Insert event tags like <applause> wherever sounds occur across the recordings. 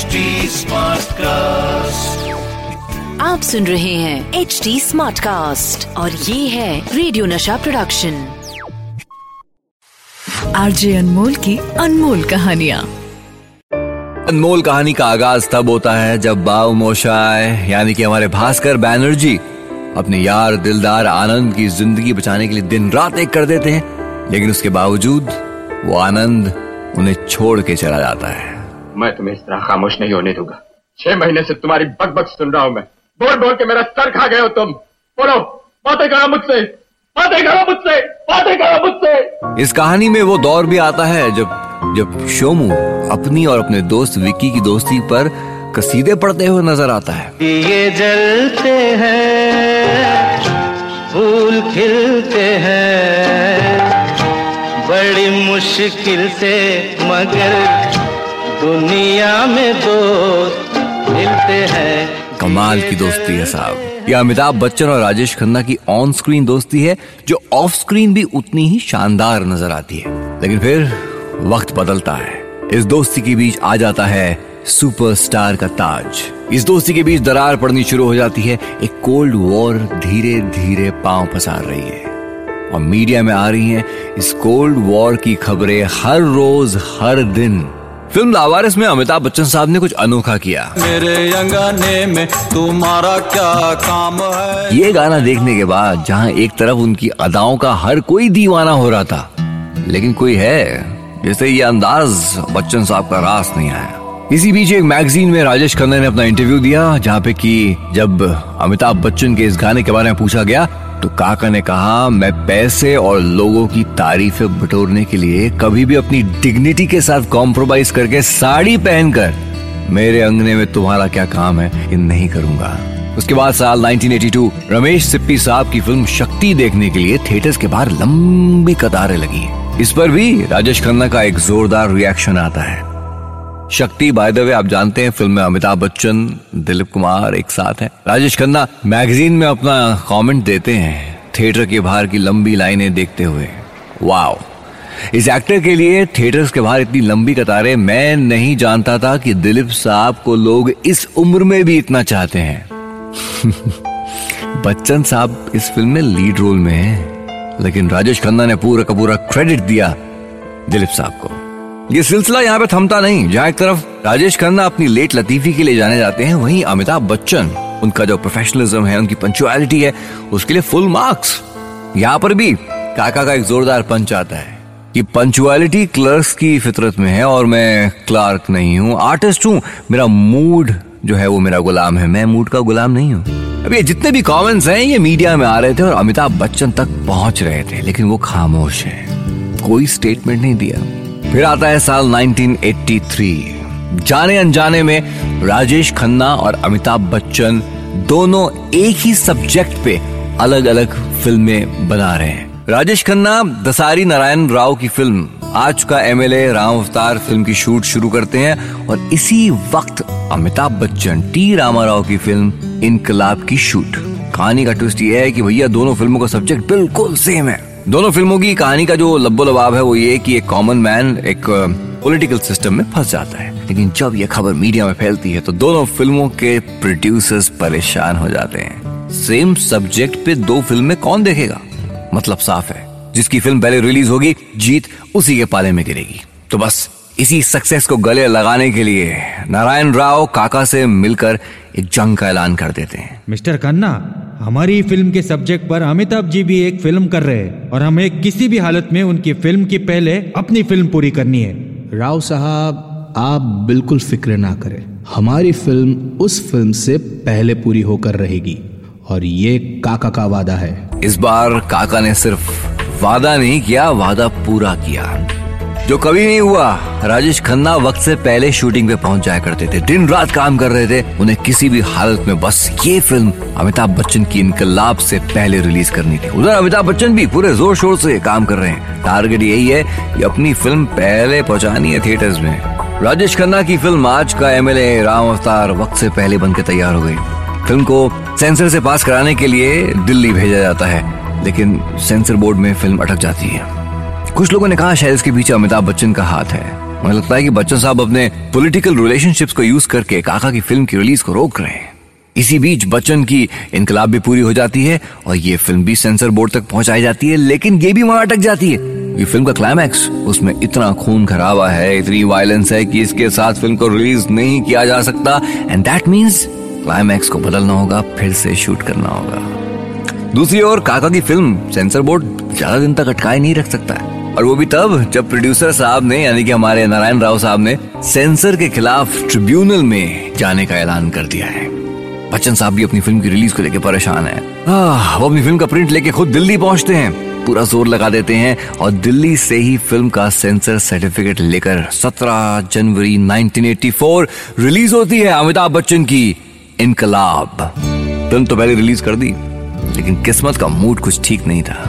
HD Smartcast. आप सुन रहे हैं एच डी स्मार्ट कास्ट और ये है रेडियो नशा प्रोडक्शन आरजे अनमोल की अनमोल कहानिया। अनमोल कहानी का आगाज़ तब होता है जब बाव मोशाय यानी कि हमारे भास्कर बैनर्जी अपने यार दिलदार आनंद की ज़िंदगी बचाने के लिए दिन रात एक कर देते हैं लेकिन उसके बावजूद वो आनंद उन्हें छोड़ के चला जाता है। मैं तुम्हें इस तरह खामोश नहीं होने दूँगा। छह महीने से तुम्हारी बक बक सुन रहा हूँ मैं। बोल बोल के मेरा सर खा गए हो तुम। बोलो बातें करो मुझसे। बातें करो मुझसे। बातें करो मुझसे। इस कहानी में वो दौर भी आता है जब जब शोमू अपनी और अपने दोस्त विक्की की दोस्ती पर कसीदे पढ़ते हुए नज़र आता है। दिए जलते हैं फूल खिलते हैं बड़ी मुश्किल से मगर दुनिया में दोस्त मिलते हैं। कमाल की दोस्ती है साहब। ये अमिताभ बच्चन और राजेश खन्ना की ऑन स्क्रीन दोस्ती है जो ऑफ़ स्क्रीन भी उतनी ही शानदार नज़र आती है। लेकिन फिर वक्त बदलता है। इस दोस्ती के बीच आ जाता है सुपरस्टार का ताज। इस दोस्ती के बीच दरार पड़नी शुरू हो जाती है। एक कोल्ड वॉर धीरे धीरे पाँव पसार रही है। और मीडिया में आ रही हैं इस कोल्ड वॉर की खबरें हर रोज हर दिन। फ़िल्म लावारिस में अमिताभ बच्चन साहब ने कुछ अनोखा किया। मेरे अंगने में तुम्हारा क्या काम है? ये गाना देखने के बाद जहाँ एक तरफ़ उनकी अदाओं का हर कोई दीवाना हो रहा था लेकिन कोई है जैसे ये अंदाज बच्चन साहब का रास नहीं आया। इसी बीच एक मैगजीन में राजेश खन्ना ने अपना इंटरव्यू दिया जहाँ पे कि जब अमिताभ बच्चन के इस गाने के बारे में पूछा गया तो काका ने कहा, मैं पैसे और लोगों की तारीफें बटोरने के लिए कभी भी अपनी डिग्निटी के साथ कॉम्प्रोमाइज करके साड़ी पहनकर मेरे अंगने में तुम्हारा क्या काम है, ये नहीं करूँगा. उसके बाद साल 1982 रमेश सिप्पी साहब की फ़िल्म शक्ति देखने के लिए थिएटर्स के बाहर लंबी कतारें लगी। इस पर भी राजेश खन्ना का एक जोरदार रिएक्शन आता है। शक्ति बाय द वे आप जानते हैं, फ़िल्म में अमिताभ बच्चन, दिलीप कुमार एक साथ हैं। राजेश खन्ना मैगजीन में अपना कमेंट देते हैं थिएटर के बाहर की लंबी लाइनें देखते हुए। वाओ इस एक्टर के लिए थिएटर्स के बाहर इतनी लंबी कतारें, मैं नहीं जानता था कि दिलीप साहब को लोग इस उम्र में भी इतना चाहते हैं। <laughs> बच्चन साहब इस फ़िल्म में लीड रोल में हैं, लेकिन राजेश खन्ना ने पूरा का पूरा क्रेडिट दिया दिलीप साहब को। ये सिलसिला यहाँ पे थमता नहीं। जहाँ एक तरफ़ राजेश खन्ना अपनी लेट लतीफी के लिए जाने जाते हैं, वहीं अमिताभ बच्चन, उनका जो प्रोफेशनलिज्म है, उनकी पंचुअलिटी है, उसके लिए फुल मार्क्स यहाँ पर भी काका का एक जोरदार पंच आता है कि पंचुअलिटी क्लर्क की फितरत में है और मैं क्लार्क नहीं हूँ आर्टिस्ट हूँ। मेरा मूड जो है वो मेरा गुलाम है। मैं मूड का गुलाम नहीं हूँ। अब ये जितने भी कमेंट्स हैं, ये मीडिया में आ रहे थे और अमिताभ बच्चन तक पहुँच रहे थे, लेकिन वो खामोश है। कोई स्टेटमेंट नहीं दिया। फिर आता है साल 1983 जाने अनजाने में राजेश खन्ना और अमिताभ बच्चन दोनों एक ही सब्जेक्ट पे अलग अलग फ़िल्में बना रहे हैं। राजेश खन्ना, दसारी नारायण राव की फ़िल्म, आज का एमएलए राम अवतार फ़िल्म की शूट शुरू करते हैं और इसी वक्त अमिताभ बच्चन, टी रामाराव की फ़िल्म इनकलाब की शूट। कहानी का ट्विस्ट ये है कि भैया, दोनों फ़िल्मों का सब्जेक्ट बिल्कुल सेम है। दोनों फ़िल्मों की कहानी का जो लब्बो लबाब है, वो ये कि एक कॉमन मैन एक पॉलिटिकल सिस्टम में फंस जाता है। लेकिन जब ये खबर मीडिया में फैलती है तो दोनों फ़िल्मों के प्रोड्यूसर्स परेशान हो जाते हैं। सेम सब्जेक्ट पे दो फ़िल्में कौन देखेगा? मतलब साफ़ है, जिसकी फ़िल्म पहले रिलीज़ होगी, जीत उसी के पाले में गिरेगी। तो बस, इसी सक्सेस को गले लगाने के लिए नारायण राव काका से मिलकर एक जंग का ऐलान कर देते हैं। मिस्टर खन्ना हमारी फ़िल्म के सब्जेक्ट पर अमिताभ जी भी एक फ़िल्म कर रहे हैं और हमें किसी भी हालत में उनकी फ़िल्म की पहले अपनी फ़िल्म पूरी करनी है। राव साहब आप बिल्कुल फ़िक्र ना करें। हमारी फ़िल्म उस फ़िल्म से पहले पूरी होकर रहेगी और ये काका का वादा है। इस बार काका ने सिर्फ़ वादा नहीं किया वादा पूरा किया। जो कभी नहीं हुआ, राजेश खन्ना वक्त से पहले शूटिंग पे पहुँच जाया करते थे। दिन रात काम कर रहे थे, उन्हें किसी भी हालत में बस ये फ़िल्म अमिताभ बच्चन की इनकलाब से पहले रिलीज़ करनी थी। उधर अमिताभ बच्चन भी पूरे ज़ोर शोर से काम कर रहे हैं। टारगेट यही है कि अपनी फ़िल्म पहले पहुंचानी है थिएटर्स में। राजेश खन्ना की फ़िल्म आज का एमएलए राम अवतार वक्त से पहले बनकर तैयार हो गई। फ़िल्म को सेंसर से पास कराने के लिए दिल्ली भेजा जाता है, लेकिन सेंसर बोर्ड में फ़िल्म अटक जाती है। कुछ लोगों ने कहा शायद इसके पीछे अमिताभ बच्चन का हाथ है। मुझे लगता है कि बच्चन साहब अपने पॉलिटिकल रिलेशनशिप्स को यूज़ करके काका की फ़िल्म की रिलीज़ को रोक रहे हैं। इसी बीच बच्चन की इनकलाब भी पूरी हो जाती है और ये फ़िल्म भी सेंसर बोर्ड तक पहुंचाई जाती है, लेकिन ये भी वहाँ अटक जाती है। ये फ़िल्म का क्लाइमैक्स उसमें इतना खून खराबा है, इतनी वायलेंस है कि इसके साथ फ़िल्म को रिलीज़ नहीं किया जा सकता। एंड दैट मीन्स क्लाइमैक्स को बदलना होगा, फिर से शूट करना होगा। दूसरी ओर, काका की फ़िल्म सेंसर बोर्ड ज़्यादा दिन तक अटकाए नहीं रख सकता है। और वो भी तब जब प्रोड्यूसर साहब ने यानी कि हमारे नारायण राव साहब ने सेंसर के खिलाफ ट्रिब्यूनल में जाने का ऐलान कर दिया है। बच्चन साहब भी अपनी फ़िल्म की रिलीज़ को लेकर परेशान है। आह, वो अपनी फ़िल्म का प्रिंट लेके खुद दिल्ली पहुँचते हैं। पूरा ज़ोर लगा देते हैं और दिल्ली से ही फ़िल्म का सेंसर सर्टिफिकेट लेकर 17 जनवरी 1984 रिलीज़ होती है अमिताभ बच्चन की इनकलाब। फ़िल्म तो पहले रिलीज़ कर दी लेकिन किस्मत का मूड कुछ ठीक नहीं था।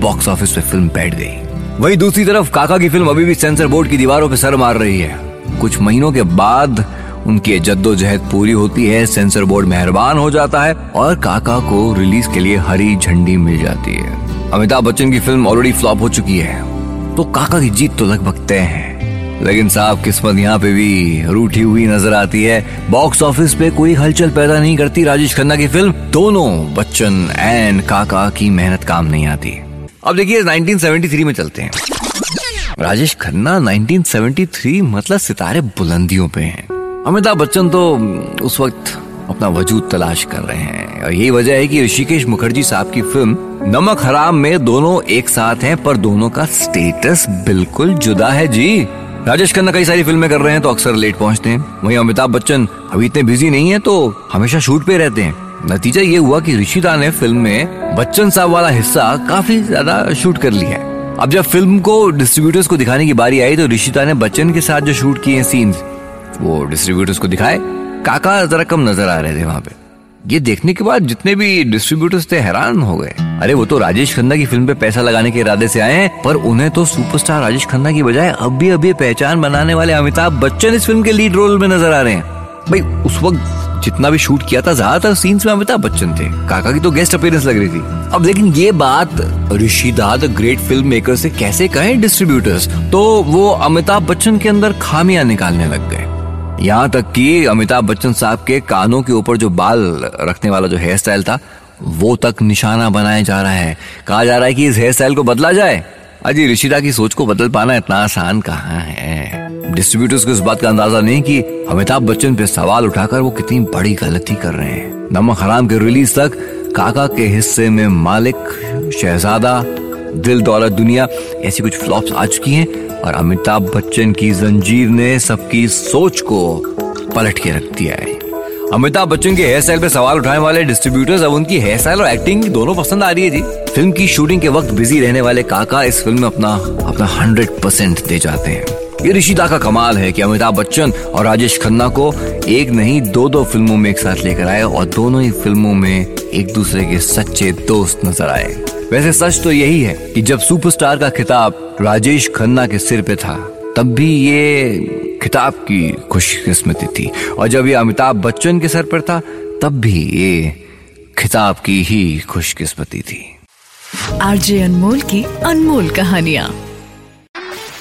बॉक्स ऑफ़िस पे फ़िल्म बैठ गई। वहीं दूसरी तरफ़ काका की फ़िल्म अभी भी सेंसर बोर्ड की दीवारों पर सर मार रही है। कुछ महीनों के बाद उनकी जद्दोजहद पूरी होती है, सेंसर बोर्ड मेहरबान हो जाता है और काका को रिलीज़ के लिए हरी झंडी मिल जाती है। अमिताभ बच्चन की फ़िल्म ऑलरेडी फ्लॉप हो चुकी है तो काका की जीत तो लगभग तय है। लेकिन साहब किस्मत यहाँ पे भी रूठी हुई नज़र आती है। बॉक्स ऑफ़िस पे कोई हलचल पैदा नहीं करती राजेश खन्ना की फ़िल्म। दोनों बच्चन एंड काका की मेहनत काम नहीं आती। अब देखिए 1973 में चलते हैं। राजेश खन्ना 1973 मतलब सितारे बुलंदियों पे हैं। अमिताभ बच्चन तो उस वक्त अपना वजूद तलाश कर रहे हैं। और यही वजह है कि ऋषिकेश मुखर्जी साहब की फ़िल्म नमक हराम में दोनों एक साथ हैं, पर दोनों का स्टेटस बिल्कुल जुदा है जी। राजेश खन्ना कई सारी फ़िल्में कर रहे हैं तो अक्सर लेट पहुँचते हैं। वहीं अमिताभ बच्चन अभी इतने बिज़ी नहीं है तो हमेशा शूट पे रहते हैं। नतीजा ये हुआ कि ऋषिता ने फ़िल्म में बच्चन साहब वाला हिस्सा काफ़ी ज़्यादा शूट कर लिया है। अब जब फ़िल्म को डिस्ट्रीब्यूटर्स को दिखाने की बारी आई तो ऋषिता ने बच्चन के साथ जो शूट किए सीन्स वो डिस्ट्रीब्यूटर्स को दिखाए। काका जरा कम नज़र आ रहे थे वहाँ पे। ये देखने के बाद जितने भी डिस्ट्रीब्यूटर्स थे, हैरान हो गए। अरे, वो तो राजेश खन्ना की फ़िल्म पे पैसा लगाने के इरादे से आए हैं, पर उन्हें तो सुपरस्टार राजेश खन्ना की बजाय अब भी अभी पहचान बनाने वाले अमिताभ बच्चन इस फ़िल्म के लीड रोल में नज़र आ रहे हैं। भाई, उस वक्त जितना भी शूट किया था, ज़्यादातर सीन्स में अमिताभ बच्चन थे। काका की तो गेस्ट अपीयरेंस लग रही थी। अब लेकिन ये बात ऋषिदा द ग्रेट फ़िल्म मेकर से कैसे कहें डिस्ट्रीब्यूटर्स तो वो अमिताभ बच्चन के अंदर खामियाँ निकालने लग गए। यहाँ तक कि अमिताभ बच्चन साहब के कानों के ऊपर जो बाल रखने वाला जो हेयर स्टाइल था, वो तक निशाना बनाया जा रहा है। कहा जा रहा है कि इस हेयर स्टाइल को बदला जाए? अजी, ऋषिदा की सोच को बदल पाना इतना आसान कहाँ है? डिस्ट्रीब्यूटर्स को इस बात का अंदाज़ा नहीं कि अमिताभ बच्चन पे सवाल उठाकर वो कितनी बड़ी गलती कर रहे हैं। नमक हराम के रिलीज़ तक काका के हिस्से में मालिक, शहजादा, दिल दौलत दुनिया, ऐसी कुछ फ्लॉप्स आ चुकी हैं और अमिताभ बच्चन की जंजीर ने सबकी सोच को पलट के रख दिया है। अमिताभ बच्चन के हेयर स्टाइल पे सवाल उठाने वाले डिस्ट्रीब्यूटर्स अब उनकी हेयर स्टाइल और एक्टिंग दोनों पसंद आ रही है जी। फ़िल्म की शूटिंग के वक्त बिज़ी रहने वाले काका इस फ़िल्म में अपना अपना हंड्रेड परसेंट दे जाते हैं। ये ऋषिता का कमाल है कि अमिताभ बच्चन और राजेश खन्ना को एक नहीं दो दो फ़िल्मों में एक साथ लेकर आए और दोनों ही फ़िल्मों में एक दूसरे के सच्चे दोस्त नज़र आए। वैसे सच तो यही है कि जब सुपरस्टार का खिताब राजेश खन्ना के सिर पे था, तब भी ये खिताब की खुशकिस्मती थी। और जब ये अमिताभ बच्चन के सर पर था, तब भी ये खिताब की ही खुशकिस्मती थी। आरजे अनमोल की अनमोल कहानियाँ।